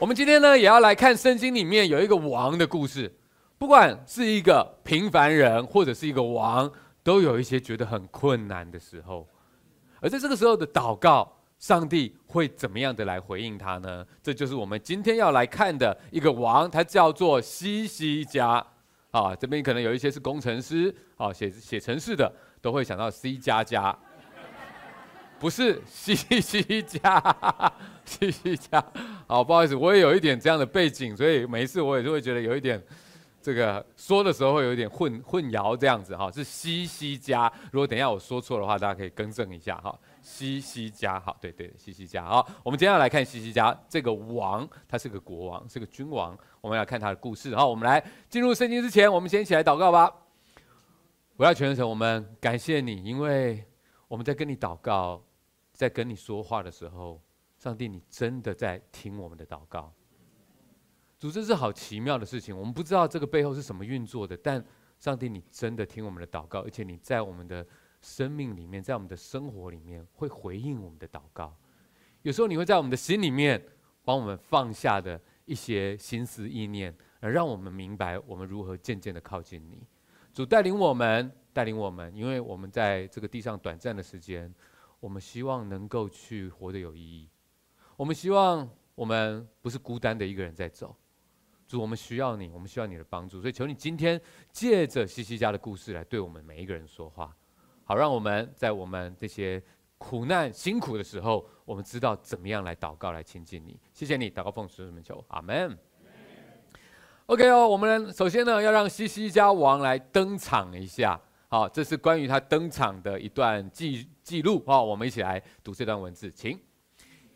我们今天呢，也要来看圣经里面有一个王的故事。不管是一个平凡人，或者是一个王，都有一些觉得很困难的时候。而在这个时候的祷告，上帝会怎么样的来回应他呢？这就是我们今天要来看的一个王，他叫做西西家。啊，这边可能有一些是工程师，啊，写写程式的，都会想到 C 加加。不是西西家，西西家，好，不好意思，我也有一点这样的背景，所以每一次我也是会觉得有一点，这个说的时候会有一点混混淆这样子哈，是西西家。如果等一下我说错的话，大家可以更正一下哈。西西家，好，对对，西西家，好，我们接下来看西西家这个王，他是个国王，是个君王，我们要看他的故事。好，我们来进入圣经之前，我们先一起来祷告吧。我要全程，我们感谢你，因为我们在跟你祷告。在跟你说话的时候，上帝，你真的在听我们的祷告。主，这是好奇妙的事情，我们不知道这个背后是什么运作的，但上帝，你真的听我们的祷告，而且你在我们的生命里面，在我们的生活里面会回应我们的祷告。有时候你会在我们的心里面帮我们放下的一些心思意念，而让我们明白我们如何渐渐的靠近你。主带领我们，带领我们，因为我们在这个地上短暂的时间。我们希望能够去活得有意义。我们希望我们不是孤单的一个人在走。主，我们需要你，我们需要你的帮助。所以求你今天借着希西家的故事来对我们每一个人说话，好让我们在我们这些苦难辛苦的时候，我们知道怎么样来祷告来亲近你。谢谢你，祷告奉主名求，阿门。OK 哦，我们首先呢要让希西家王来登场一下。好，这是关于他登场的一段记记录。好，我们一起来读这段文字，请。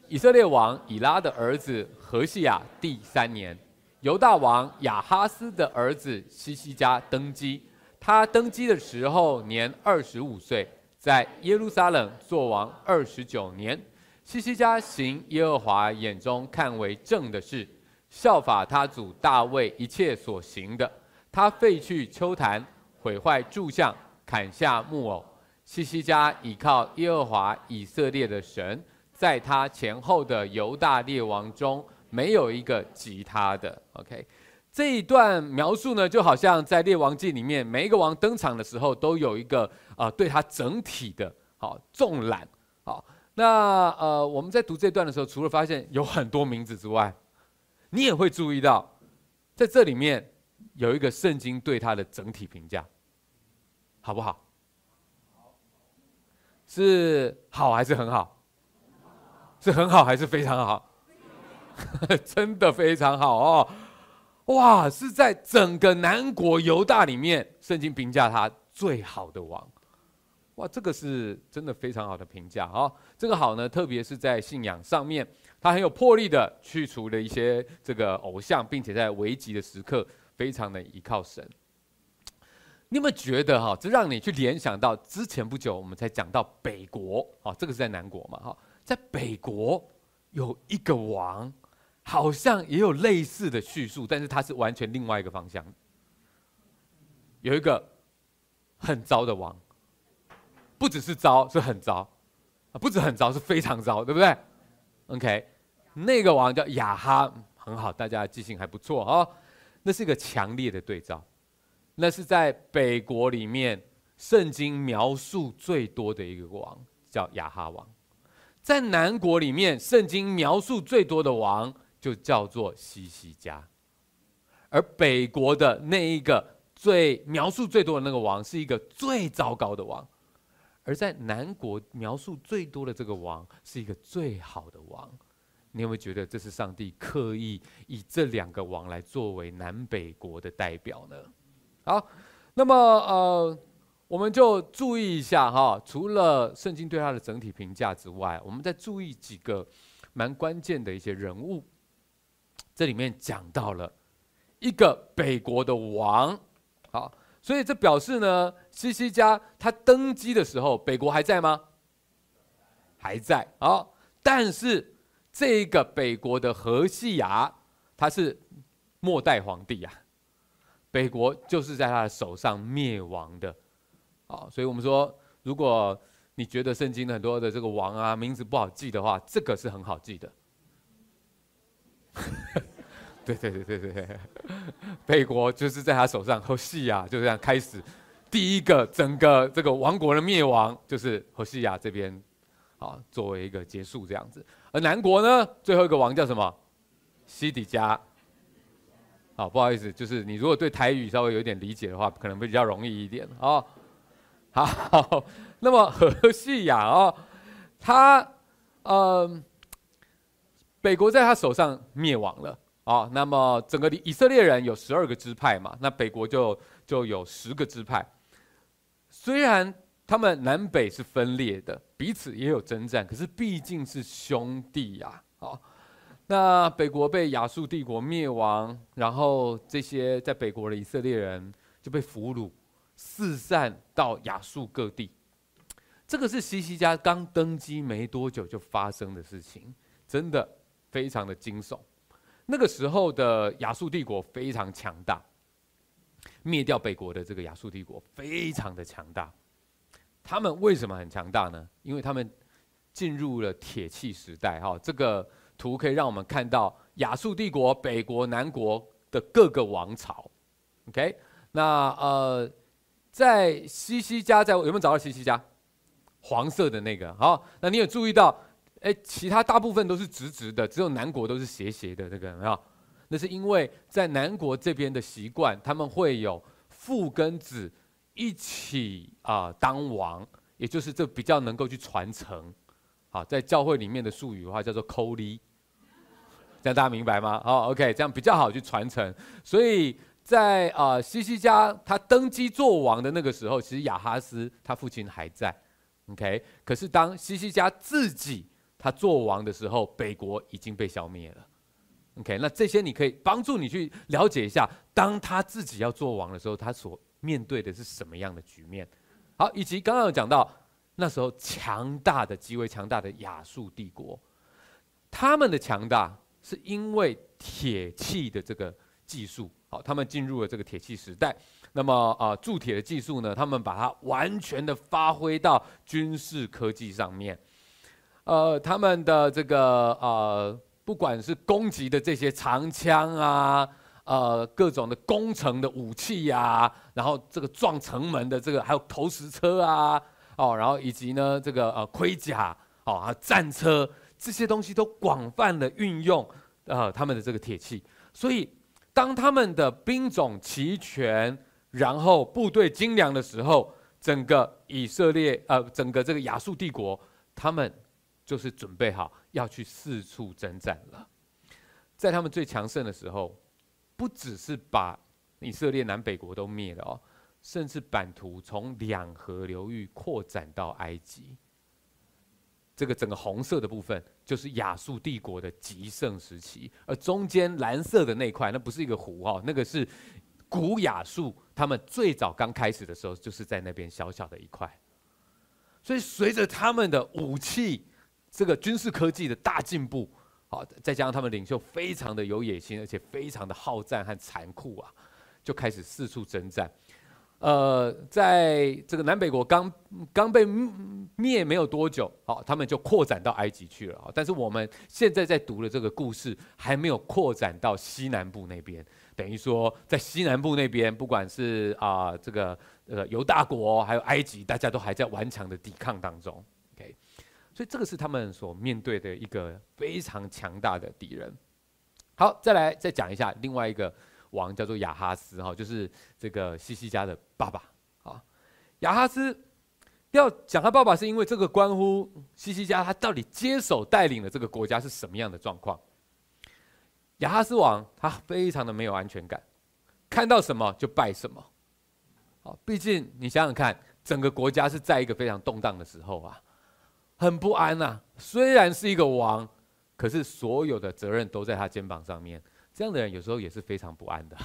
以色列王以拉的儿子何西亚第三年，犹大王亚哈斯的儿子希西家登基。他登基的时候年二十五岁，在耶路撒冷作王二十九年。希西家行耶和华眼中看为正的事，效法他祖大卫一切所行的。他废去秋坛。毁坏柱像，砍下木偶。西西家倚靠耶和华以色列的神，在他前后的犹大列王中，没有一个及他的。OK，这一段描述呢，就好像在列王记里面，每一个王登场的时候，都有一个啊、呃，对他整体的好纵览。好，那呃，我们在读这段的时候，除了发现有很多名字之外，你也会注意到，在这里面。有一个圣经对他的整体评价，好不好？是好还是很好？是很好还是非常好？真的非常好哦！哇，是在整个南国犹大里面，圣经评价他最好的王。哇，这个是真的非常好的评价啊！这个好呢，特别是在信仰上面，他很有魄力的去除了一些这个偶像，并且在危急的时刻。非常的依靠神，你有没有觉得哈？这让你去联想到之前不久我们才讲到北国啊，这个是在南国嘛哈，在北国有一个王，好像也有类似的叙述，但是他是完全另外一个方向。有一个很糟的王，不只是糟，是很糟啊，不止很糟，是非常糟，对不对？OK，那个王叫亚哈，很好，大家记性还不错哦。那是一个强烈的对照，那是在北国里面圣经描述最多的一个王，叫亚哈王；在南国里面圣经描述最多的王，就叫做西西家。而北国的那一个最描述最多的那个王，是一个最糟糕的王；而在南国描述最多的这个王，是一个最好的王。你有没有觉得这是上帝刻意以这两个王来作为南北国的代表呢？好，那么呃，我们就注意一下哈，除了圣经对他的整体评价之外，我们再注意几个蛮关键的一些人物。这里面讲到了一个北国的王，好，所以这表示呢，西西家他登基的时候，北国还在吗？还在，好，但是。这个北国的何西亚，他是末代皇帝啊，北国就是在他的手上灭亡的，啊，所以我们说，如果你觉得圣经很多的这个王啊名字不好记的话，这个是很好记的。对对对对对，北国就是在他手上，何西亚就这样开始第一个整个这个王国的灭亡，就是何西亚这边啊作为一个结束这样子。而南国呢，最后一个王叫什么？西底家。好，不好意思，就是你如果对台语稍微有点理解的话，可能会比较容易一点哦。好，那么何西雅哦，他嗯、北国在他手上灭亡了。哦，那么整个以色列人有十二个支派嘛，那北国就就有十个支派。虽然他们南北是分裂的，彼此也有征战，可是毕竟是兄弟呀、啊。好、哦，那北国被亚述帝国灭亡，然后这些在北国的以色列人就被俘虏，四散到亚述各地。这个是西西家刚登基没多久就发生的事情，真的非常的惊悚。那个时候的亚述帝国非常强大，灭掉北国的这个亚述帝国非常的强大。他们为什么很强大呢？因为他们进入了铁器时代。哈，这个图可以让我们看到亚述帝国北国、南国的各个王朝。OK，那呃，在西西家在有没有找到西西家？黄色的那个。好，那你有注意到？哎，其他大部分都是直直的，只有南国都是斜斜的。这个有没有？那是因为在南国这边的习惯，他们会有父跟子一起啊、当王，也就是这比较能够去传承。好，在教会里面的术语的话叫做 “co l 这样大家明白吗？好，OK，这样比较好去传承。所以在啊、呃、西西家他登基做王的那个时候，其实亚哈斯他父亲还在。OK，可是当西西家自己他做王的时候，北国已经被消灭了。OK，那这些你可以帮助你去了解一下，当他自己要做王的时候，他所面对的是什么样的局面。好，以及刚刚有讲到那时候强大的、极为强大的亚述帝国，他们的强大是因为铁器的这个技术。好，他们进入了这个铁器时代。那么啊，铸铁的技术呢，他们把它完全的发挥到军事科技上面。呃，他们的这个呃，不管是攻击的这些长枪啊，呃，各种的攻城的武器呀、然后这个撞城门的这个，还有投石车啊，哦，然后以及呢这个呃盔甲，哦，战车这些东西都广泛的运用呃他们的这个铁器，所以当他们的兵种齐全，然后部队精良的时候，整个以色列呃，整个这个亚述帝国他们。就是准备好要去四处征战了，在他们最强盛的时候，不只是把以色列南北国都灭了哦，甚至版图从两河流域扩展到埃及。这个整个红色的部分就是亚述帝国的极盛时期，而中间蓝色的那块，那不是一个湖哦，那个是古亚述，他们最早刚开始的时候就是在那边小小的一块。所以随着他们的武器。这个军事科技的大进步，好，再加上他们领袖非常的有野心，而且非常的好战和残酷啊，就开始四处征战。呃，在这个南北国刚刚被灭没有多久，好，他们就扩展到埃及去了。但是我们现在在读的这个故事还没有扩展到西南部那边，等于说在西南部那边，不管是啊、这个呃犹大国还有埃及，大家都还在顽强的抵抗当中。OK，所以这个是他们所面对的一个非常强大的敌人。好，再来再讲一下另外一个王，叫做亚哈斯哈，就是这个西西家的爸爸。啊，亚哈斯要讲他爸爸，是因为这个关乎西西家他到底接手带领的这个国家是什么样的状况。亚哈斯王他非常的没有安全感，看到什么就拜什么。好，毕竟你想想看，整个国家是在一个非常动荡的时候啊。很不安呐、虽然是一个王，可是所有的责任都在他肩膀上面。这样的人有时候也是非常不安的。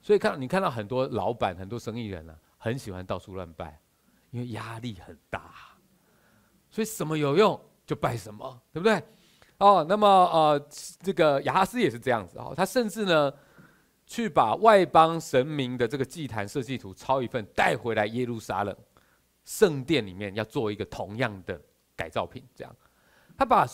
所以看到你看到很多老板、很多生意人呢、啊，很喜欢到处乱拜，因为压力很大。所以什么有用就拜什么，对不对？哦，那么呃，这个亚哈斯也是这样子哦，他甚至呢，去把外邦神明的这个祭坛设计图抄一份带回来耶路撒冷。圣殿里面要做一个同样的改造品，这样，他把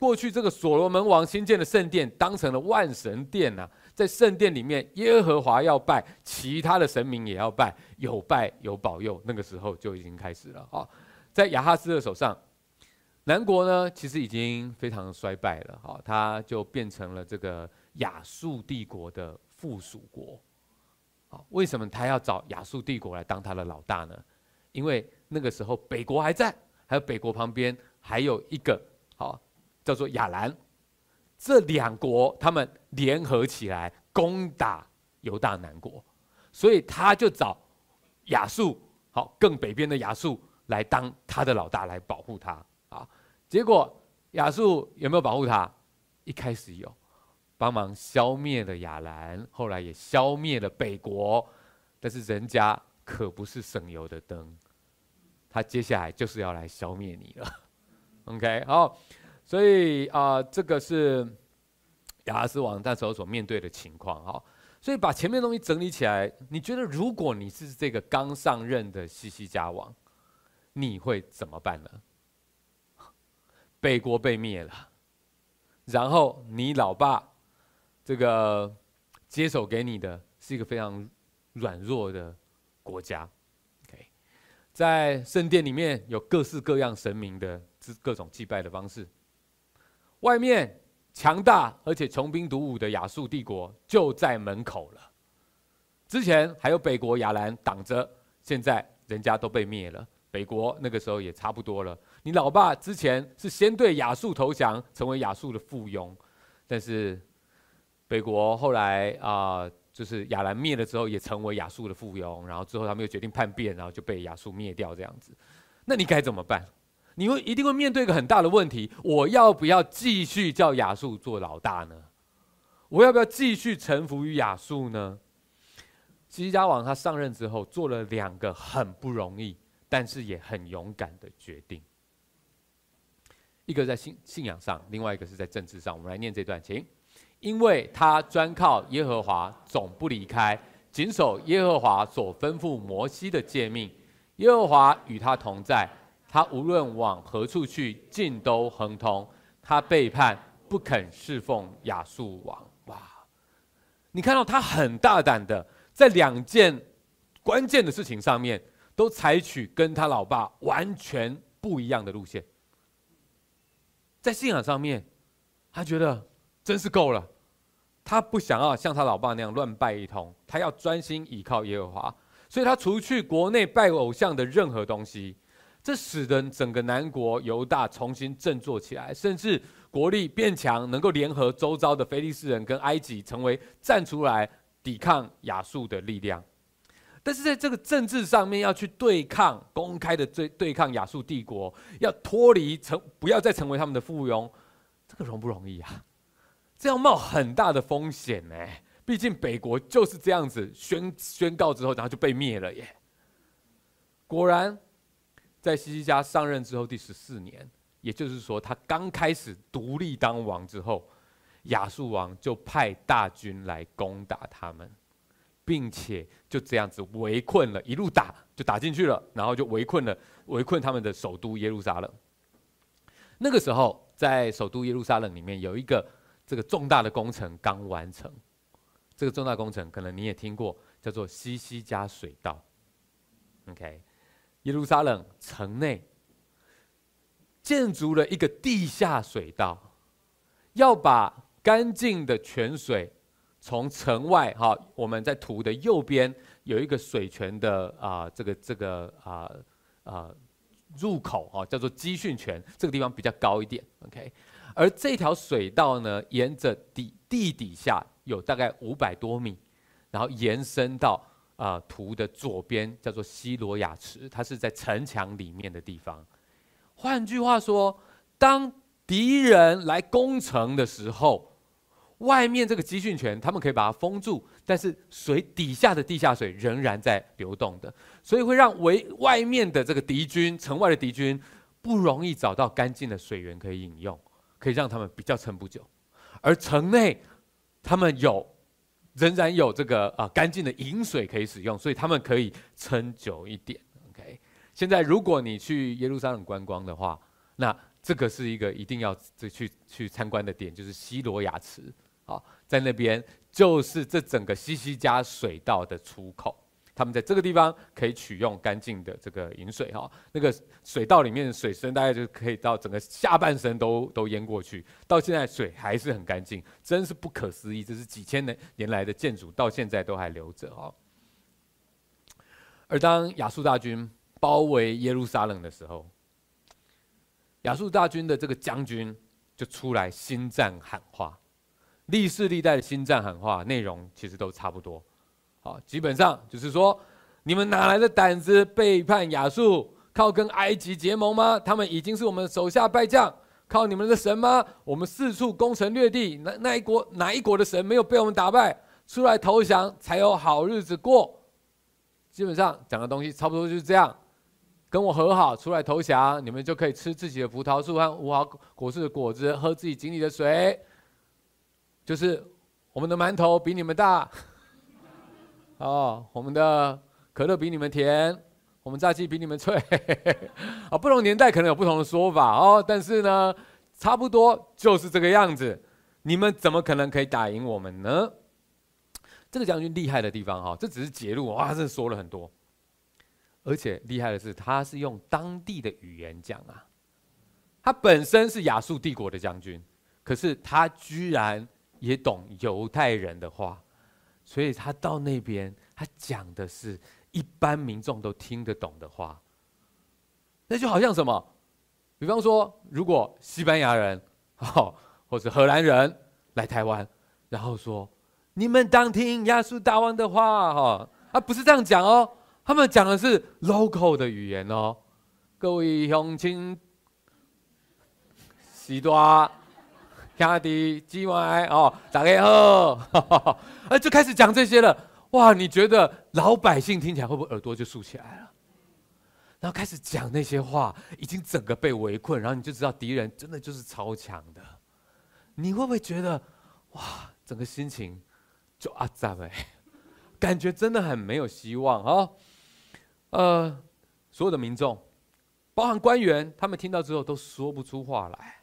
过去这个所罗门王新建的圣殿当成了万神殿呐、在圣殿里面，耶和华要拜，其他的神明也要拜，有拜有保佑，那个时候就已经开始了啊。在亚哈斯的手上，南国呢其实已经非常衰败了，哈，他就变成了这个亚述帝国的附属国。好，为什么他要找亚述帝国来当他的老大呢？因为那个时候北国还在，还有北国旁边还有一个好。叫做亚兰，这两国他们联合起来攻打犹大南国，所以他就找亚述，好，更北边的亚述来当他的老大来保护他啊。结果亚述有没有保护他？一开始有，帮忙消灭了亚兰，后来也消灭了北国，但是人家可不是省油的灯，他接下来就是要来消灭你了。OK，好。所以啊、这个是亚哈斯王那时候所面对的情况哈。所以把前面东西整理起来，你觉得如果你是这个刚上任的西西家王，你会怎么办呢？北国被灭了，然后你老爸这个接手给你的是一个非常软弱的国家。在圣殿里面有各式各样神明的各种祭拜的方式。外面强大而且穷兵黩武的亚述帝国就在门口了。之前还有北国亚兰挡着，现在人家都被灭了。北国那个时候也差不多了。你老爸之前是先对亚述投降，成为亚述的附庸，但是北国后来啊、就是亚兰灭了之后，也成为亚述的附庸。然后之后他们又决定叛变，然后就被亚述灭掉这样子。那你该怎么办？你会一定会面对一个很大的问题：我要不要继续叫亚述做老大呢？我要不要继续臣服于亚述呢？西家王他上任之后做了两个很不容易，但是也很勇敢的决定。一个在信信仰上，另外一个是在政治上。我们来念这段，请。因为他专靠耶和华，总不离开，谨守耶和华所吩咐摩西的诫命。耶和华与他同在。他无论往何处去，尽都亨通。他背叛，不肯侍奉亚述王。哇！你看到他很大胆的，在两件关键的事情上面，都采取跟他老爸完全不一样的路线。在信仰上面，他觉得真是够了。他不想要像他老爸那样乱拜一通，他要专心倚靠耶和华。所以他除去国内拜偶像的任何东西。这使得整个南国犹大重新振作起来，甚至国力变强，能够联合周遭的菲利士人跟埃及，成为站出来抵抗亚述的力量。但是在这个政治上面，要去对抗公开的对对抗亚述帝国，要脱离成不要再成为他们的附庸，这个容不容易啊？这样冒很大的风险呢。毕竟北国就是这样子宣宣告之后，然后就被灭了耶。果然。在西西家上任之后第十四年，也就是说，他刚开始独立当王之后，亚述王就派大军来攻打他们，并且就这样子围困了，一路打就打进去了，然后就围困了，围困他们的首都耶路撒冷。那个时候，在首都耶路撒冷里面有一个这个重大的工程刚完成，这个重大工程可能你也听过，叫做西西家水道。OK。耶路撒冷城内建筑了一个地下水道，要把干净的泉水从城外哈，我们在图的右边有一个水泉的啊，这个这个啊啊入口哈，叫做基训泉，这个地方比较高一点，OK。而这条水道呢，沿着底地底下有大概五百多米，然后延伸到。啊，图的左边叫做西罗亚池，它是在城墙里面的地方。换句话说，当敌人来攻城的时候，外面这个集训泉他们可以把它封住，但是水底下的地下水仍然在流动的，所以会让围外面的这个敌军、城外的敌军不容易找到干净的水源可以饮用，可以让他们比较撑不久。而城内他们有。仍然有这个啊干净的饮水可以使用，所以他们可以撑久一点。OK，现在如果你去耶路撒冷观光的话，那这个是一个一定要去去参观的点，就是西罗亚池啊，在那边就是这整个西西家水道的出口。他们在这个地方可以取用干净的这个饮水哈，那个水道里面的水深大概就可以到整个下半身都都淹过去，到现在水还是很干净，真是不可思议。这是几千年年来的建筑，到现在都还留着哈。而当亚述大军包围耶路撒冷的时候，亚述大军的这个将军就出来兴战喊话，历世历代的兴战喊话内容其实都差不多。好，基本上就是说，你们哪来的胆子背叛亚述，靠跟埃及结盟吗？他们已经是我们手下败将，靠你们的神吗？我们四处攻城略地，那那一国哪一国的神没有被我们打败？出来投降才有好日子过。基本上讲的东西差不多就是这样，跟我和好，出来投降，你们就可以吃自己的葡萄树和无花果树的果子，喝自己井里的水。就是我们的馒头比你们大。哦，我们的可乐比你们甜，我们炸鸡比你们脆，啊，不同年代可能有不同的说法哦，但是呢，差不多就是这个样子。你们怎么可能可以打赢我们呢？这个将军厉害的地方哈，这只是节录，哇，这说了很多，而且厉害的是，他是用当地的语言讲啊，他本身是亚述帝国的将军，可是他居然也懂犹太人的话。所以他到那边，他讲的是一般民众都听得懂的话。那就好像什么？比方说，如果西班牙人，哦，或者荷兰人来台湾，然后说：“你们当听亚述大王的话。”哈，啊，不是这样讲哦，他们讲的是 local 的语言哦。各位乡亲，西多。兄弟今晚哦，大家好，哎，就开始讲这些了。哇，你觉得老百姓听起来会不会耳朵就竖起来了？然后开始讲那些话，已经整个被围困，然后你就知道敌人真的就是超强的。你会不会觉得哇，整个心情就阿杂哎，感觉真的很没有希望啊、哦？呃，所有的民众，包含官员，他们听到之后都说不出话来。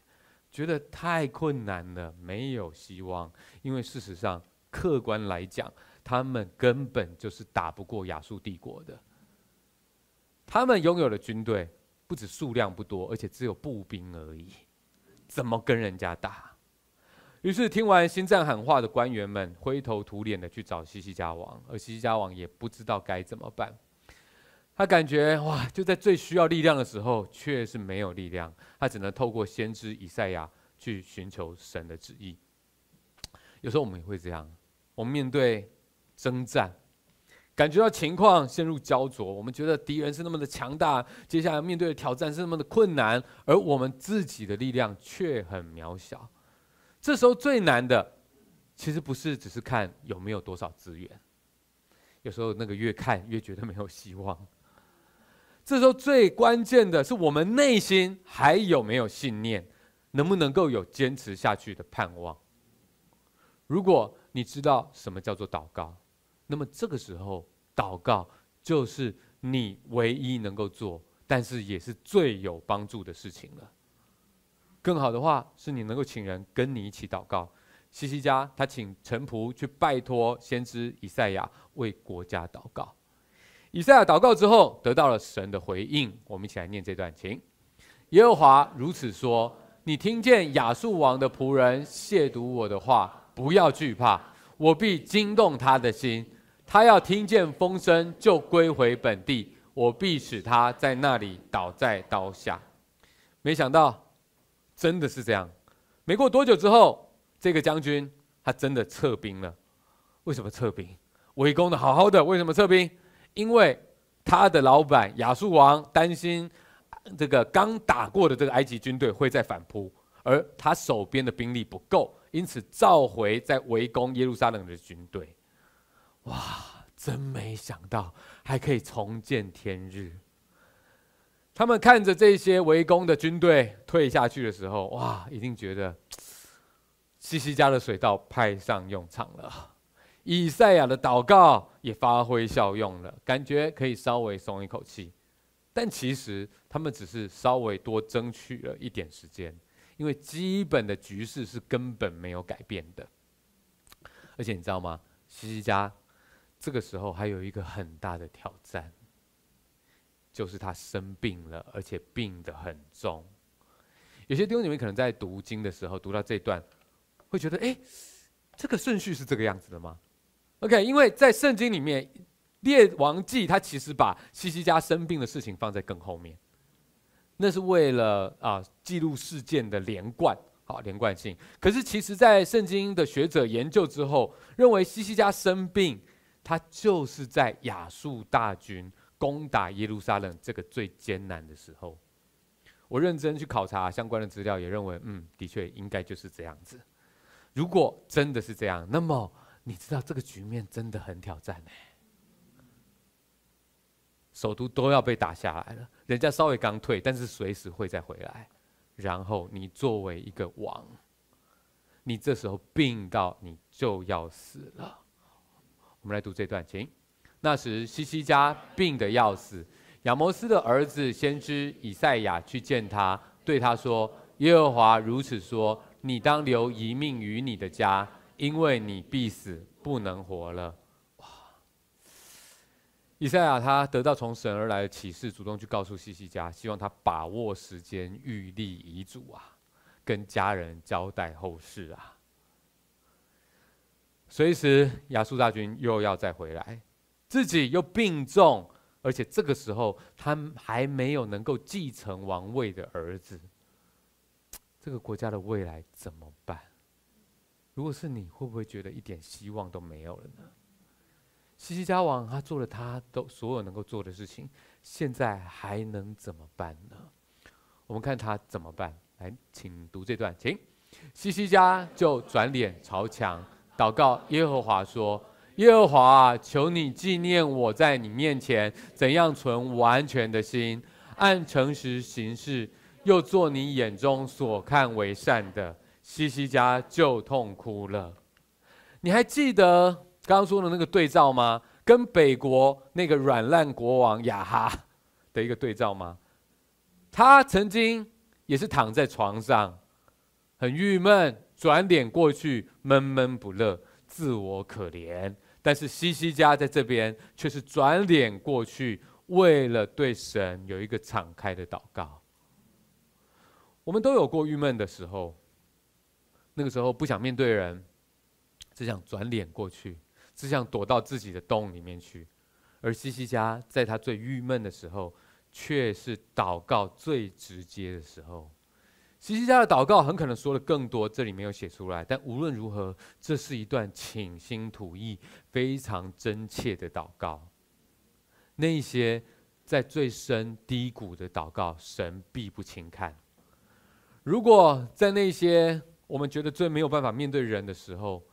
觉得太困难了，没有希望。因为事实上，客观来讲，他们根本就是打不过亚述帝国的。他们拥有的军队不止数量不多，而且只有步兵而已，怎么跟人家打？于是听完新战喊话的官员们灰头土脸的去找西西家王，而西西家王也不知道该怎么办。他感觉哇，就在最需要力量的时候，却是没有力量。他只能透过先知以赛亚去寻求神的旨意。有时候我们也会这样，我们面对征战，感觉到情况陷入焦灼，我们觉得敌人是那么的强大，接下来面对的挑战是那么的困难，而我们自己的力量却很渺小。这时候最难的，其实不是只是看有没有多少资源，有时候那个越看越觉得没有希望。这时候最关键的是，我们内心还有没有信念，能不能够有坚持下去的盼望？如果你知道什么叫做祷告，那么这个时候祷告就是你唯一能够做，但是也是最有帮助的事情了。更好的话，是你能够请人跟你一起祷告。西西家他请臣仆去拜托先知以赛亚为国家祷告。以赛亚祷告之后，得到了神的回应。我们一起来念这段经：耶和华如此说：你听见亚述王的仆人亵渎我的话，不要惧怕，我必惊动他的心。他要听见风声就归回本地，我必使他在那里倒在刀下。没想到，真的是这样。没过多久之后，这个将军他真的撤兵了。为什么撤兵？围攻的好好的，为什么撤兵？因为他的老板亚述王担心这个刚打过的这个埃及军队会再反扑，而他手边的兵力不够，因此召回在围攻耶路撒冷的军队。哇，真没想到还可以重见天日！他们看着这些围攻的军队退下去的时候，哇，一定觉得西西家的水道派上用场了。以赛亚的祷告也发挥效用了，感觉可以稍微松一口气。但其实他们只是稍微多争取了一点时间，因为基本的局势是根本没有改变的。而且你知道吗？西西家这个时候还有一个很大的挑战，就是他生病了，而且病得很重。有些弟兄姊妹可能在读经的时候读到这段，会觉得：哎，这个顺序是这个样子的吗？OK，因为在圣经里面。列王记，他其实把西西家生病的事情放在更后面，那是为了啊记录事件的连贯，好连贯性。可是其实，在圣经的学者研究之后，认为西西家生病，他就是在亚述大军攻打耶路撒冷这个最艰难的时候。我认真去考察相关的资料，也认为，嗯，的确应该就是这样子。如果真的是这样，那么你知道这个局面真的很挑战呢。首都都要被打下来了，人家稍微刚退，但是随时会再回来。然后你作为一个王，你这时候病到你就要死了。我们来读这段，请。那时西西家病得要死，亚摩斯的儿子先知以赛亚去见他，对他说：“耶和华如此说，你当留一命于你的家，因为你必死，不能活了。”哇以赛亚他得到从神而来的启示，主动去告诉西西家，希望他把握时间，预立遗嘱啊，跟家人交代后事啊。随时亚述大军又要再回来，自己又病重，而且这个时候他还没有能够继承王位的儿子，这个国家的未来怎么办？如果是你，会不会觉得一点希望都没有了呢？西西家王他做了他都所有能够做的事情，现在还能怎么办呢？我们看他怎么办。来，请读这段，请。西西家就转脸朝墙，祷告耶和华说：“耶和华啊，求你纪念我在你面前怎样存完全的心，按诚实行事，又做你眼中所看为善的。”西西家就痛哭了。你还记得？刚刚说的那个对照吗？跟北国那个软烂国王雅哈的一个对照吗？他曾经也是躺在床上，很郁闷，转脸过去闷闷不乐，自我可怜。但是西西家在这边却是转脸过去，为了对神有一个敞开的祷告。我们都有过郁闷的时候，那个时候不想面对人，只想转脸过去。只想躲到自己的洞里面去，而西西家在他最郁闷的时候，却是祷告最直接的时候。西西家的祷告很可能说的更多，这里没有写出来。但无论如何，这是一段倾心吐意、非常真切的祷告。那些在最深低谷的祷告，神必不轻看。如果在那些我们觉得最没有办法面对人的时候，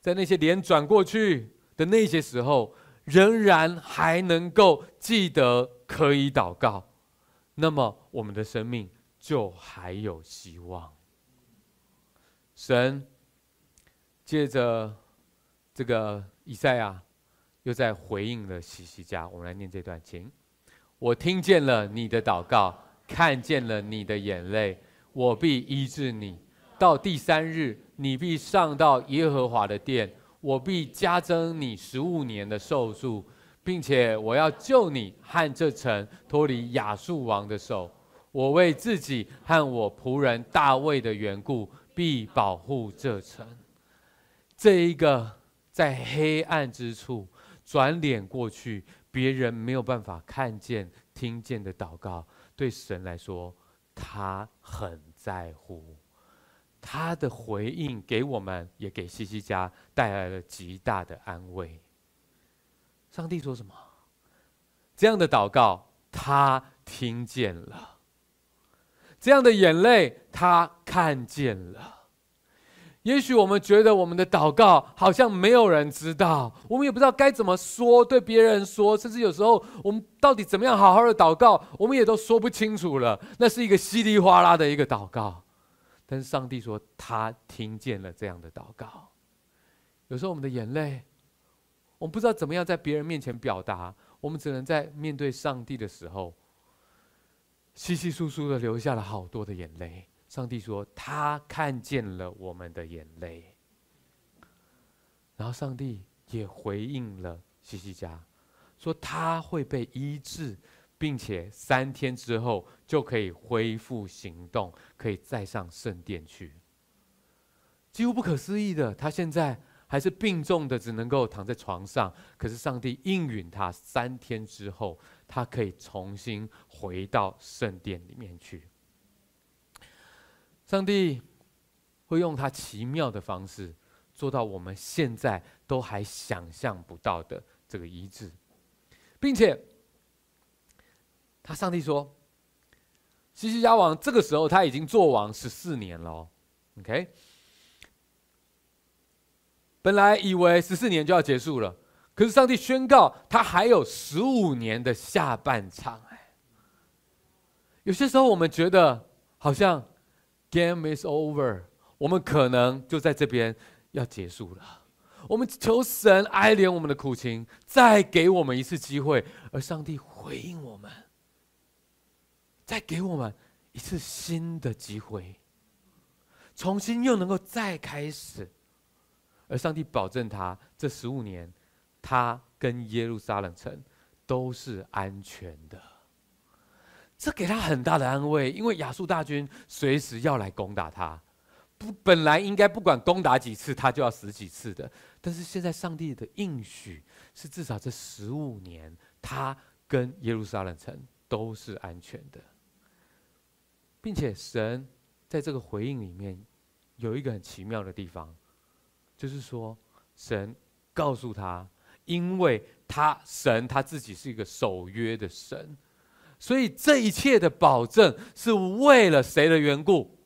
在那些脸转过去的那些时候，仍然还能够记得可以祷告，那么我们的生命就还有希望。神借着这个以赛亚，又在回应了西西家。我们来念这段经：我听见了你的祷告，看见了你的眼泪，我必医治你。到第三日，你必上到耶和华的殿，我必加增你十五年的寿数，并且我要救你和这城脱离亚述王的手。我为自己和我仆人大卫的缘故，必保护这城。这一个在黑暗之处转脸过去，别人没有办法看见、听见的祷告，对神来说，他很在乎。他的回应给我们，也给西西家带来了极大的安慰。上帝说什么？这样的祷告，他听见了；这样的眼泪，他看见了。也许我们觉得我们的祷告好像没有人知道，我们也不知道该怎么说，对别人说，甚至有时候我们到底怎么样好好的祷告，我们也都说不清楚了。那是一个稀里哗啦的一个祷告。但是上帝说，他听见了这样的祷告。有时候我们的眼泪，我们不知道怎么样在别人面前表达，我们只能在面对上帝的时候，稀稀疏疏的流下了好多的眼泪。上帝说：“他看见了我们的眼泪。”然后上帝也回应了西西家，说他会被医治，并且三天之后就可以恢复行动，可以再上圣殿去。几乎不可思议的，他现在还是病重的，只能够躺在床上。可是上帝应允他，三天之后他可以重新回到圣殿里面去。上帝会用他奇妙的方式做到我们现在都还想象不到的这个医治，并且他上帝说，西西家王这个时候他已经做王十四年了，OK。本来以为十四年就要结束了，可是上帝宣告他还有十五年的下半场。哎，有些时候我们觉得好像 game is over，我们可能就在这边要结束了。我们求神哀怜我们的苦情，再给我们一次机会，而上帝回应我们，再给我们一次新的机会，重新又能够再开始。而上帝保证他这十五年，他跟耶路撒冷城都是安全的。这给他很大的安慰，因为亚述大军随时要来攻打他。不，本来应该不管攻打几次，他就要死几次的。但是现在上帝的应许是，至少这十五年，他跟耶路撒冷城都是安全的，并且神在这个回应里面有一个很奇妙的地方。就是说，神告诉他，因为他神他自己是一个守约的神，所以这一切的保证是为了谁的缘故？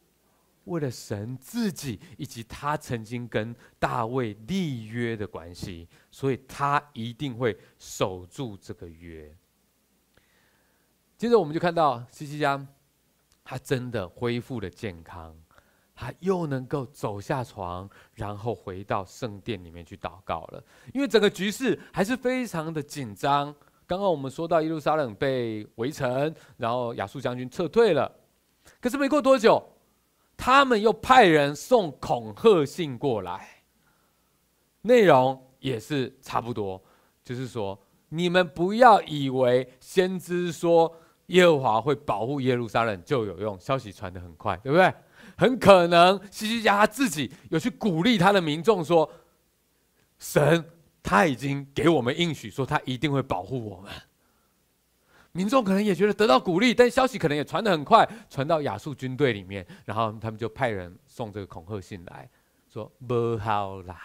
为了神自己以及他曾经跟大卫立约的关系，所以他一定会守住这个约。接着我们就看到西西家，他真的恢复了健康。他又能够走下床，然后回到圣殿里面去祷告了。因为整个局势还是非常的紧张。刚刚我们说到耶路撒冷被围城，然后亚述将军撤退了。可是没过多久，他们又派人送恐吓信过来，内容也是差不多，就是说你们不要以为先知说耶和华会保护耶路撒冷就有用，消息传得很快，对不对？很可能西西家他自己有去鼓励他的民众说：“神他已经给我们应许，说他一定会保护我们。”民众可能也觉得得到鼓励，但消息可能也传得很快，传到亚述军队里面，然后他们就派人送这个恐吓信来说：“不好啦，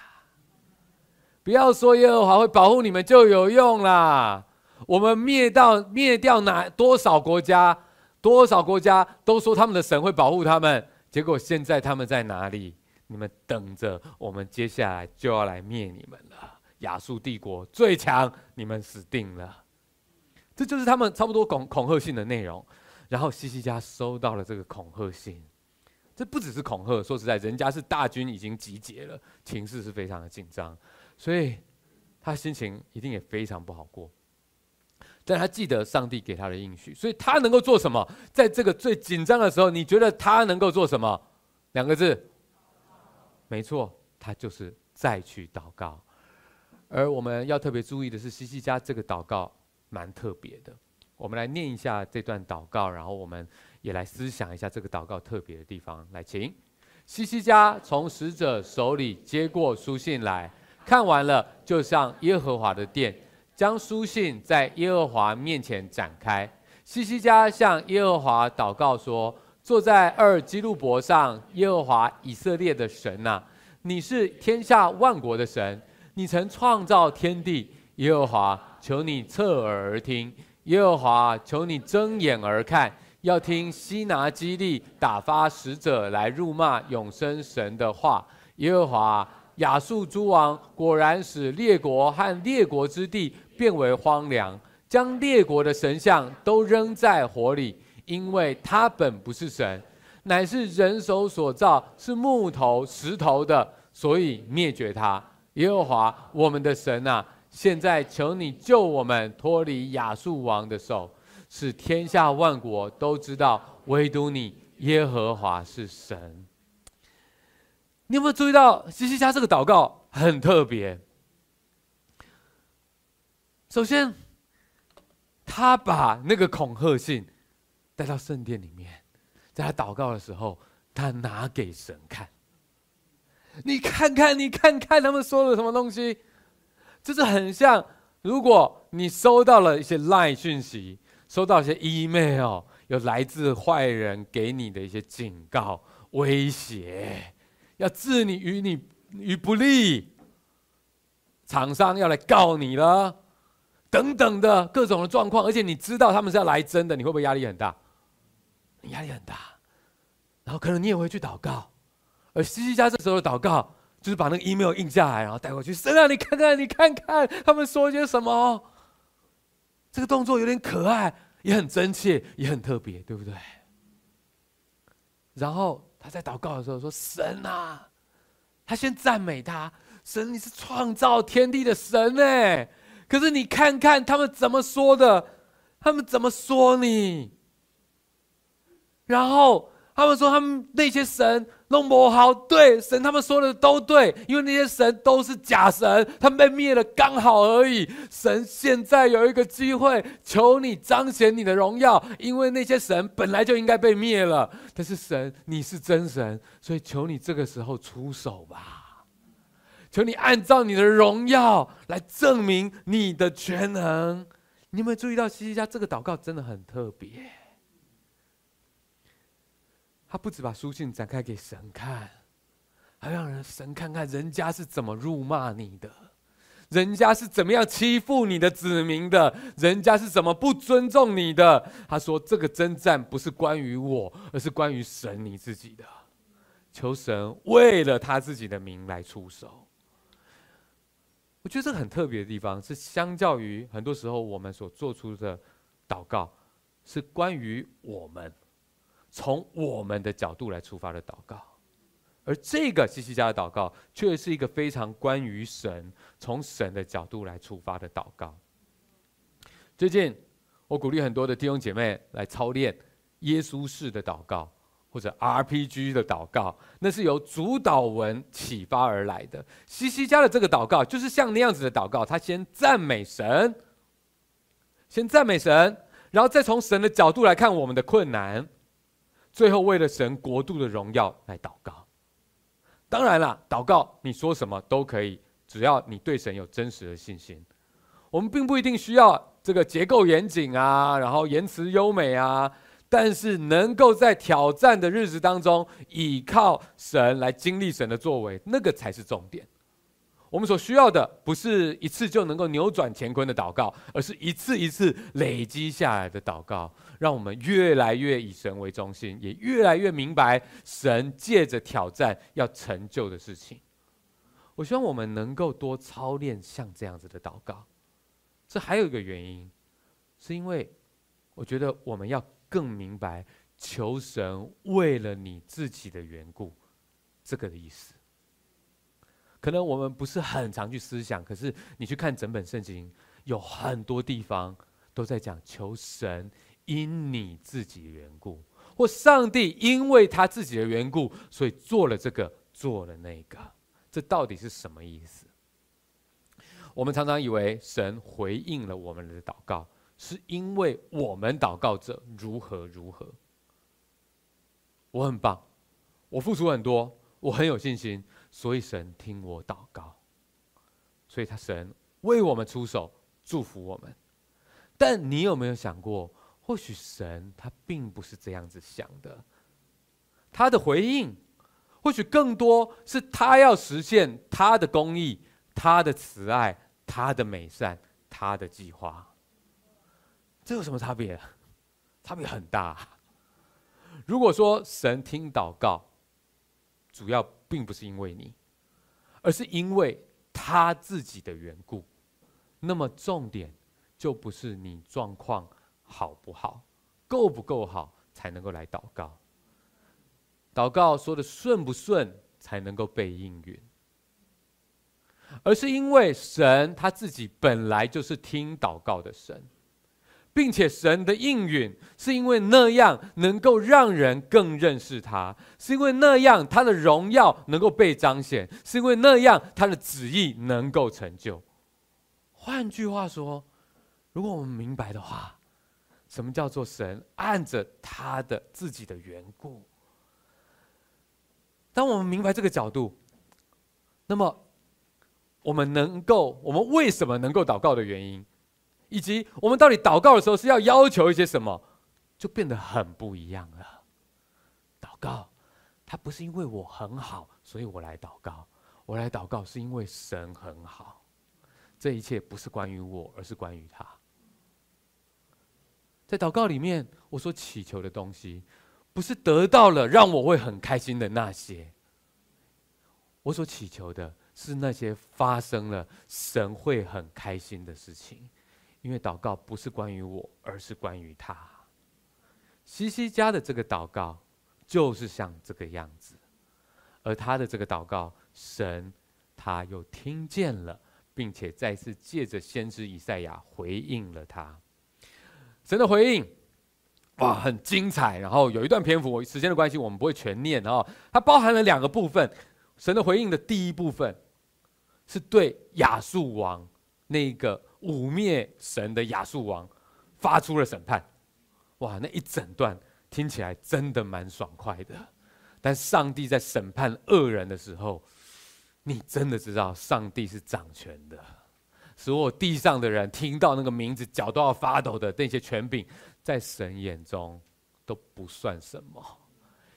不要说耶和华会保护你们就有用啦。我们灭到灭掉哪多少国家，多少国家都说他们的神会保护他们。”结果现在他们在哪里？你们等着，我们接下来就要来灭你们了。亚述帝国最强，你们死定了。这就是他们差不多恐恐吓信的内容。然后西西家收到了这个恐吓信，这不只是恐吓，说实在，人家是大军已经集结了，情势是非常的紧张，所以他心情一定也非常不好过。但他记得上帝给他的应许，所以他能够做什么？在这个最紧张的时候，你觉得他能够做什么？两个字，没错，他就是再去祷告。而我们要特别注意的是，西西家这个祷告蛮特别的。我们来念一下这段祷告，然后我们也来思想一下这个祷告特别的地方。来，请西西家从使者手里接过书信来，看完了，就上耶和华的殿。将书信在耶和华面前展开，西西家向耶和华祷告说：“坐在二基路伯上，耶和华以色列的神呐、啊，你是天下万国的神，你曾创造天地。耶和华，求你侧耳而听；耶和华，求你睁眼而看，要听西拿基立打发使者来辱骂永生神的话。耶和华，亚述诸王果然使列国和列国之地。”变为荒凉，将列国的神像都扔在火里，因为他本不是神，乃是人手所造，是木头石头的，所以灭绝他。耶和华我们的神啊，现在求你救我们脱离亚述王的手，使天下万国都知道，唯独你耶和华是神。你有没有注意到希西家这个祷告很特别？首先，他把那个恐吓信带到圣殿里面，在他祷告的时候，他拿给神看。你看看，你看看他们说了什么东西，就是很像，如果你收到了一些 LINE 讯息，收到一些 email，有来自坏人给你的一些警告、威胁。要置你于你于不利，厂商要来告你了，等等的各种的状况，而且你知道他们是要来真的，你会不会压力很大？压力很大，然后可能你也会去祷告，而西西家这时候的祷告就是把那个 email 印下来，然后带过去。神啊，你看看，你看看他们说些什么？这个动作有点可爱，也很真切，也很特别，对不对？然后。他在祷告的时候说：“神啊，他先赞美他，神，你是创造天地的神哎。可是你看看他们怎么说的，他们怎么说你？然后。”他们说他们那些神弄不好，对神他们说的都对，因为那些神都是假神，他们被灭了刚好而已。神现在有一个机会，求你彰显你的荣耀，因为那些神本来就应该被灭了。但是神你是真神，所以求你这个时候出手吧，求你按照你的荣耀来证明你的全能。你有没有注意到西西家这个祷告真的很特别？他不止把书信展开给神看，还让人神看看人家是怎么辱骂你的，人家是怎么样欺负你的子民的，人家是怎么不尊重你的。他说：“这个征战不是关于我，而是关于神你自己的。求神为了他自己的名来出手。”我觉得这个很特别的地方是，相较于很多时候我们所做出的祷告，是关于我们。从我们的角度来出发的祷告，而这个西西家的祷告却是一个非常关于神，从神的角度来出发的祷告。最近，我鼓励很多的弟兄姐妹来操练耶稣式的祷告，或者 RPG 的祷告，那是由主祷文启发而来的。西西家的这个祷告就是像那样子的祷告，他先赞美神，先赞美神，然后再从神的角度来看我们的困难。最后，为了神国度的荣耀来祷告。当然了，祷告你说什么都可以，只要你对神有真实的信心。我们并不一定需要这个结构严谨啊，然后言辞优美啊，但是能够在挑战的日子当中，倚靠神来经历神的作为，那个才是重点。我们所需要的不是一次就能够扭转乾坤的祷告，而是一次一次累积下来的祷告，让我们越来越以神为中心，也越来越明白神借着挑战要成就的事情。我希望我们能够多操练像这样子的祷告。这还有一个原因，是因为我觉得我们要更明白求神为了你自己的缘故，这个的意思。可能我们不是很常去思想，可是你去看整本圣经，有很多地方都在讲求神因你自己的缘故，或上帝因为他自己的缘故，所以做了这个，做了那个，这到底是什么意思？我们常常以为神回应了我们的祷告，是因为我们祷告者如何如何。我很棒，我付出很多，我很有信心。所以神听我祷告，所以他神为我们出手，祝福我们。但你有没有想过，或许神他并不是这样子想的。他的回应，或许更多是他要实现他的公义、他的慈爱、他的美善、他的计划。这有什么差别？差别很大。如果说神听祷告，主要。并不是因为你，而是因为他自己的缘故。那么重点就不是你状况好不好、够不够好才能够来祷告。祷告说的顺不顺才能够被应允，而是因为神他自己本来就是听祷告的神，并且神的应允是因为那样能够让人更认识他，是因为那样他的荣耀能够被彰显，是因为那样他的旨意能够成就。换句话说，如果我们明白的话，什么叫做神按着他的自己的缘故？当我们明白这个角度，那么我们能够，我们为什么能够祷告的原因，以及我们到底祷告的时候是要要求一些什么，就变得很不一样了。祷告，它不是因为我很好，所以我来祷告，我来祷告是因为神很好。这一切不是关于我，而是关于他。在祷告里面，我所祈求的东西，不是得到了让我会很开心的那些。我所祈求的是那些发生了神会很开心的事情，因为祷告不是关于我，而是关于他。西西家的这个祷告就是像这个样子，而他的这个祷告，神他又听见了，并且再次借着先知以赛亚回应了他。神的回应，哇，很精彩。然后有一段篇幅，时间的关系，我们不会全念。哦它包含了两个部分。神的回应的第一部分，是对亚述王那个污蔑神的亚述王发出了审判。哇，那一整段听起来真的蛮爽快的。但上帝在审判恶人的时候，你真的知道上帝是掌权的。所有地上的人听到那个名字，脚都要发抖的那些权柄，在神眼中都不算什么，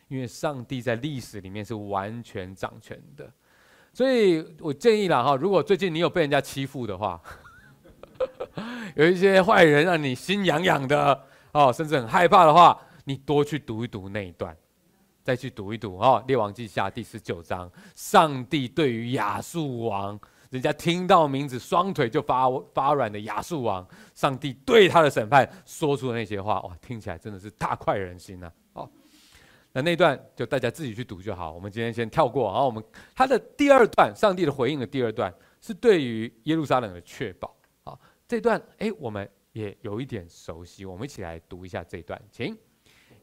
因为上帝在历史里面是完全掌权的。所以我建议了哈，如果最近你有被人家欺负的话，有一些坏人让你心痒痒的哦，甚至很害怕的话，你多去读一读那一段，再去读一读哦，《列王记下》第十九章，上帝对于亚述王。人家听到名字，双腿就发发软的亚述王，上帝对他的审判说出的那些话，哇，听起来真的是大快人心呐！哦，那那段就大家自己去读就好。我们今天先跳过。然后我们他的第二段，上帝的回应的第二段是对于耶路撒冷的确保。好，这段哎，我们也有一点熟悉，我们一起来读一下这段，请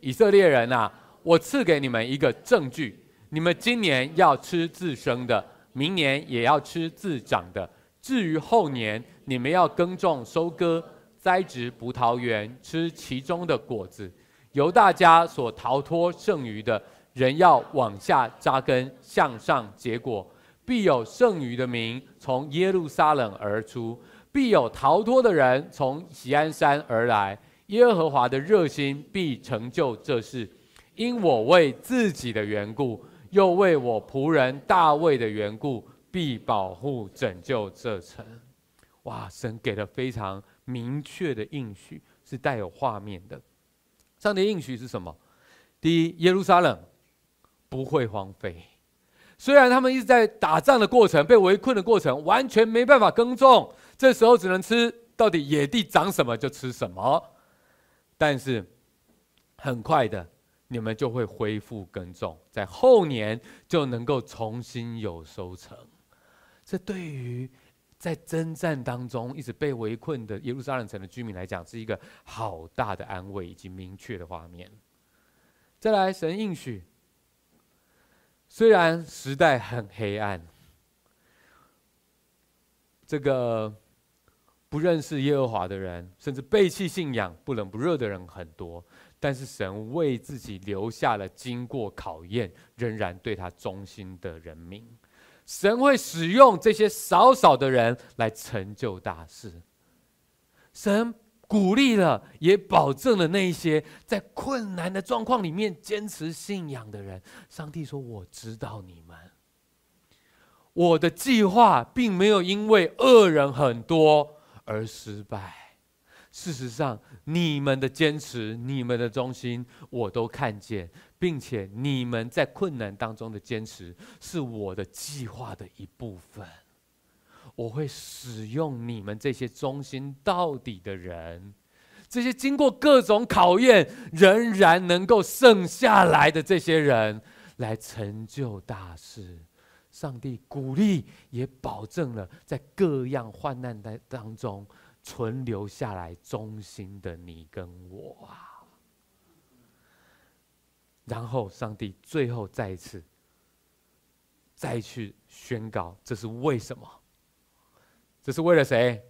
以色列人呐，我赐给你们一个证据，你们今年要吃自生的。明年也要吃自长的。至于后年，你们要耕种、收割、栽植葡萄园，吃其中的果子。由大家所逃脱剩余的，人要往下扎根，向上结果。必有剩余的民从耶路撒冷而出，必有逃脱的人从锡安山而来。耶和华的热心必成就这事，因我为自己的缘故。又为我仆人大卫的缘故，必保护拯救这城。哇！神给了非常明确的应许，是带有画面的。上帝应许是什么？第一，耶路撒冷不会荒废。虽然他们一直在打仗的过程、被围困的过程，完全没办法耕种，这时候只能吃到底野地长什么就吃什么。但是很快的。你们就会恢复耕种，在后年就能够重新有收成。这对于在征战当中一直被围困的耶路撒冷城的居民来讲，是一个好大的安慰以及明确的画面。再来，神应许，虽然时代很黑暗，这个不认识耶和华的人，甚至背弃信仰、不冷不热的人很多。但是神为自己留下了经过考验，仍然对他忠心的人民。神会使用这些少少的人来成就大事。神鼓励了，也保证了那些在困难的状况里面坚持信仰的人。上帝说：“我知道你们，我的计划并没有因为恶人很多而失败。”事实上，你们的坚持、你们的忠心，我都看见，并且你们在困难当中的坚持，是我的计划的一部分。我会使用你们这些忠心到底的人，这些经过各种考验仍然能够剩下来的这些人，来成就大事。上帝鼓励，也保证了在各样患难的当中。存留下来忠心的你跟我啊！然后上帝最后再一次再去宣告，这是为什么？这是为了谁？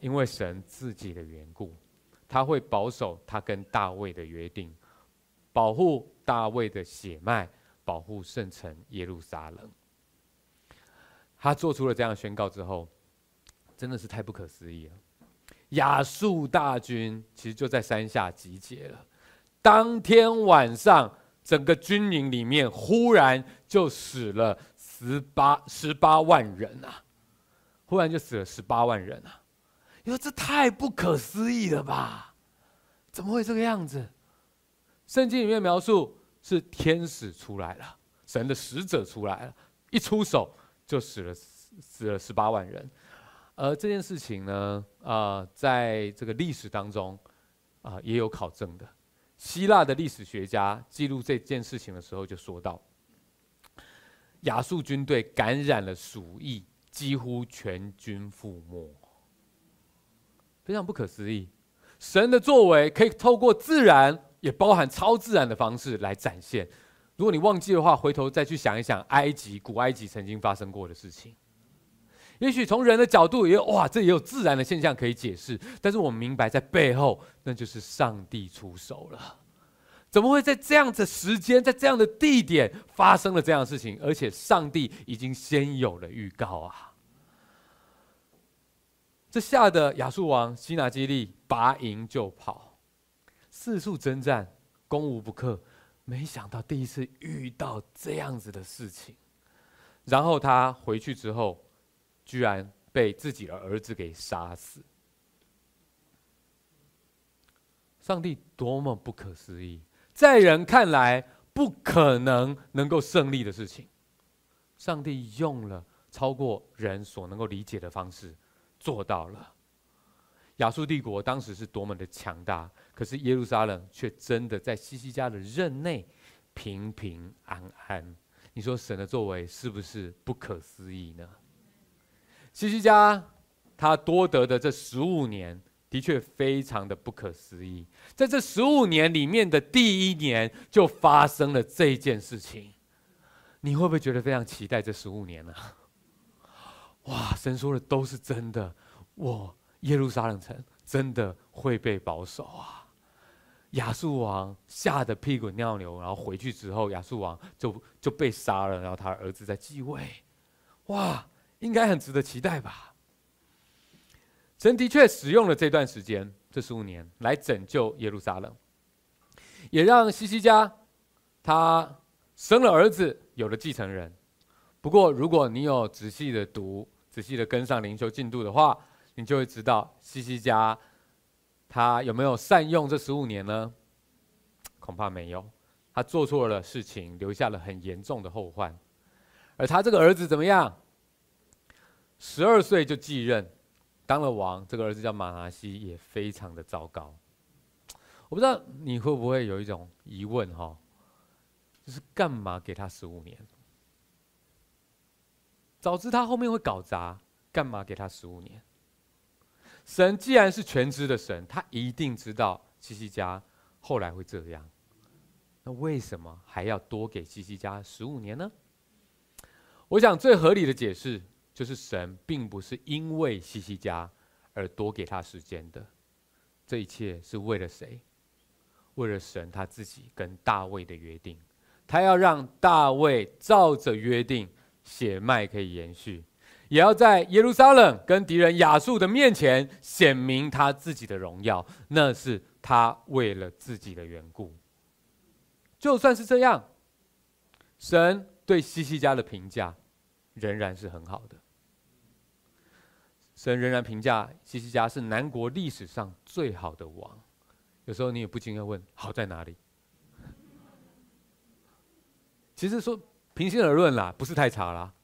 因为神自己的缘故，他会保守他跟大卫的约定，保护大卫的血脉，保护圣城耶路撒冷。他做出了这样的宣告之后，真的是太不可思议了。亚述大军其实就在山下集结了。当天晚上，整个军营里面忽然就死了十八十八万人啊！忽然就死了十八万人啊！你说这太不可思议了吧？怎么会这个样子？圣经里面描述是天使出来了，神的使者出来了，一出手就死了死了十八万人。而这件事情呢，啊、在这个历史当中，啊、也有考证的。希腊的历史学家记录这件事情的时候，就说到，亚述军队感染了鼠疫，几乎全军覆没，非常不可思议。神的作为可以透过自然，也包含超自然的方式来展现。如果你忘记的话，回头再去想一想，埃及古埃及曾经发生过的事情。也许从人的角度也有哇，这也有自然的现象可以解释。但是我们明白，在背后那就是上帝出手了。怎么会在这样的时间，在这样的地点发生了这样的事情？而且上帝已经先有了预告啊！这吓得亚述王西拿基立拔营就跑，四处征战，攻无不克。没想到第一次遇到这样子的事情，然后他回去之后。居然被自己的儿子给杀死！上帝多么不可思议，在人看来不可能能够胜利的事情，上帝用了超过人所能够理解的方式做到了。亚述帝国当时是多么的强大，可是耶路撒冷却真的在西西家的任内平平安安。你说神的作为是不是不可思议呢？西西家他多得的这十五年，的确非常的不可思议。在这十五年里面的第一年，就发生了这件事情。你会不会觉得非常期待这十五年呢？哇，神说的都是真的，我耶路撒冷城真的会被保守啊！亚述王吓得屁滚尿流，然后回去之后，亚述王就就被杀了，然后他儿子在继位。哇！应该很值得期待吧？神的确使用了这段时间，这十五年来拯救耶路撒冷，也让西西家他生了儿子，有了继承人。不过，如果你有仔细的读、仔细的跟上灵修进度的话，你就会知道西西家他有没有善用这十五年呢？恐怕没有，他做错了事情，留下了很严重的后患。而他这个儿子怎么样？十二岁就继任，当了王。这个儿子叫马拿西，也非常的糟糕。我不知道你会不会有一种疑问哈，就是干嘛给他十五年？早知他后面会搞砸，干嘛给他十五年？神既然是全知的神，他一定知道西西家后来会这样。那为什么还要多给西西家十五年呢？我想最合理的解释。就是神并不是因为西西家而多给他时间的，这一切是为了谁？为了神他自己跟大卫的约定，他要让大卫照着约定血脉可以延续，也要在耶路撒冷跟敌人亚述的面前显明他自己的荣耀，那是他为了自己的缘故。就算是这样，神对西西家的评价仍然是很好的。神仍然评价西西家是南国历史上最好的王。有时候你也不禁要问：好在哪里？其实说平心而论啦，不是太差啦。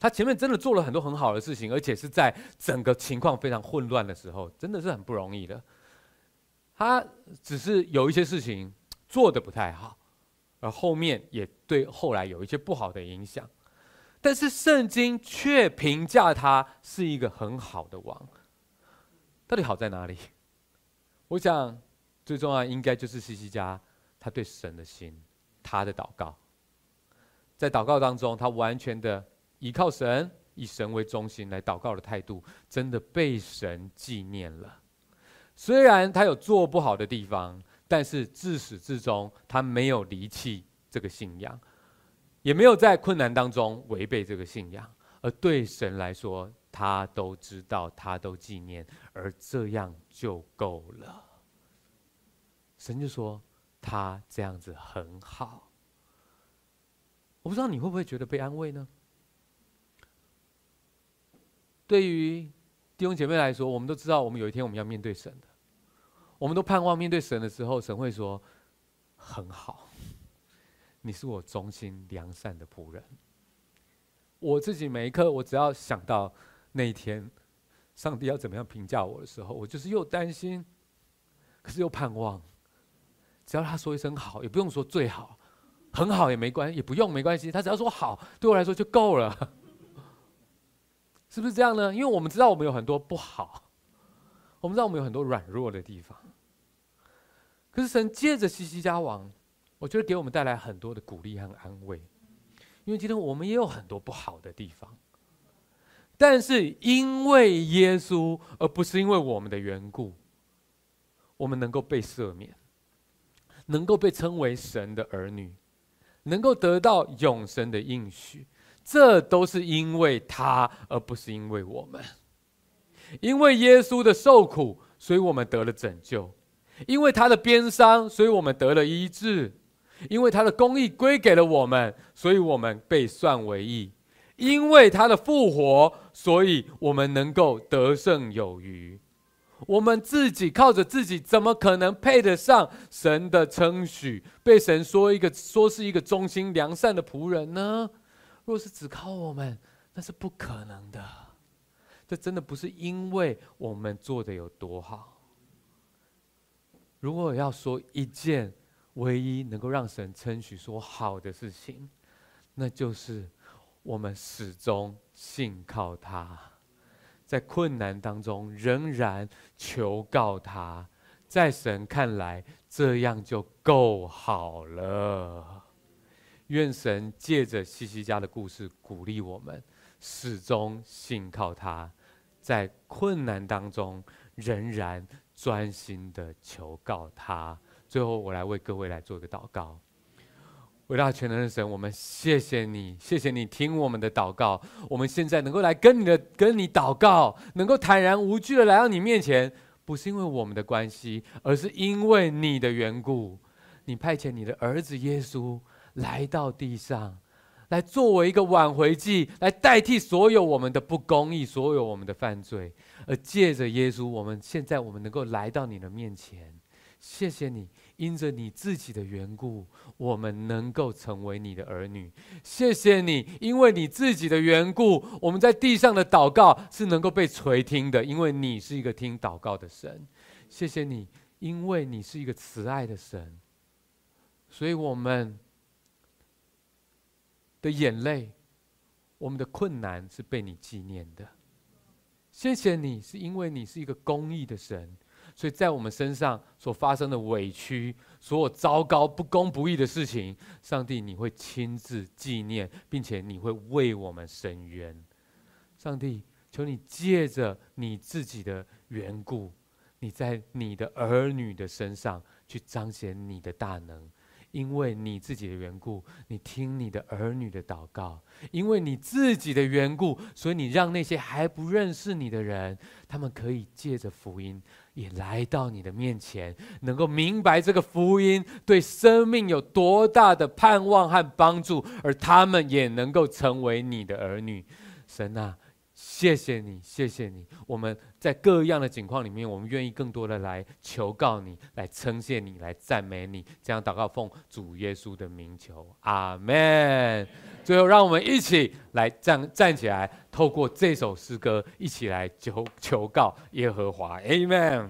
他前面真的做了很多很好的事情，而且是在整个情况非常混乱的时候，真的是很不容易的。他只是有一些事情做得不太好，而后面也对后来有一些不好的影响。但是圣经却评价他是一个很好的王，到底好在哪里？我想最重要应该就是西西家他对神的心，他的祷告，在祷告当中，他完全的依靠神，以神为中心来祷告的态度，真的被神纪念了。虽然他有做不好的地方，但是自始至终他没有离弃这个信仰，也没有在困难当中违背这个信仰。而对神来说，他都知道，他都纪念，而这样就够了。神就说他这样子很好。我不知道你会不会觉得被安慰呢？对于弟兄姐妹来说，我们都知道，我们有一天我们要面对神的。我们都盼望面对神的时候，神会说：“很好，你是我忠心良善的仆人。”我自己每一刻，我只要想到那一天，上帝要怎么样评价我的时候，我就是又担心，可是又盼望。只要他说一声好，也不用说最好，很好也没关，也不用没关系。他只要说好，对我来说就够了。是不是这样呢？因为我们知道我们有很多不好，我们知道我们有很多软弱的地方。可是神借着西西家王，我觉得给我们带来很多的鼓励和安慰。因为今天我们也有很多不好的地方，但是因为耶稣，而不是因为我们的缘故，我们能够被赦免，能够被称为神的儿女，能够得到永生的应许。这都是因为他，而不是因为我们。因为耶稣的受苦，所以我们得了拯救；因为他的鞭伤，所以我们得了医治；因为他的公义归给了我们，所以我们被算为义；因为他的复活，所以我们能够得胜有余。我们自己靠着自己，怎么可能配得上神的称许？被神说一个说是一个忠心良善的仆人呢？若是只靠我们，那是不可能的。这真的不是因为我们做的有多好。如果要说一件唯一能够让神称许说好的事情，那就是我们始终信靠他，在困难当中仍然求告他，在神看来这样就够好了。愿神借着西西家的故事鼓励我们，始终信靠他，在困难当中仍然专心的求告他。最后，我来为各位来做一个祷告。伟大全能的神，我们谢谢你，谢谢你听我们的祷告。我们现在能够来跟你的跟你祷告，能够坦然无惧的来到你面前，不是因为我们的关系，而是因为你的缘故。你派遣你的儿子耶稣。来到地上，来作为一个挽回祭，来代替所有我们的不公义，所有我们的犯罪，而借着耶稣，我们现在我们能够来到你的面前。谢谢你，因着你自己的缘故，我们能够成为你的儿女。谢谢你，因为你自己的缘故，我们在地上的祷告是能够被垂听的，因为你是一个听祷告的神。谢谢你，因为你是一个慈爱的神，所以我们。的眼泪，我们的困难是被你纪念的。谢谢你，是因为你是一个公义的神，所以在我们身上所发生的委屈、所有糟糕、不公不义的事情，上帝你会亲自纪念，并且你会为我们伸冤。上帝，求你借着你自己的缘故，你在你的儿女的身上去彰显你的大能。因为你自己的缘故，你听你的儿女的祷告；因为你自己的缘故，所以你让那些还不认识你的人，他们可以借着福音也来到你的面前，能够明白这个福音对生命有多大的盼望和帮助，而他们也能够成为你的儿女。神啊！谢谢你，谢谢你。我们在各样的境况里面，我们愿意更多的来求告你，来称谢你，来赞美你。这样祷告，奉主耶稣的名求，阿门。最后，让我们一起来站站起来，透过这首诗歌，一起来求求告耶和华，阿门。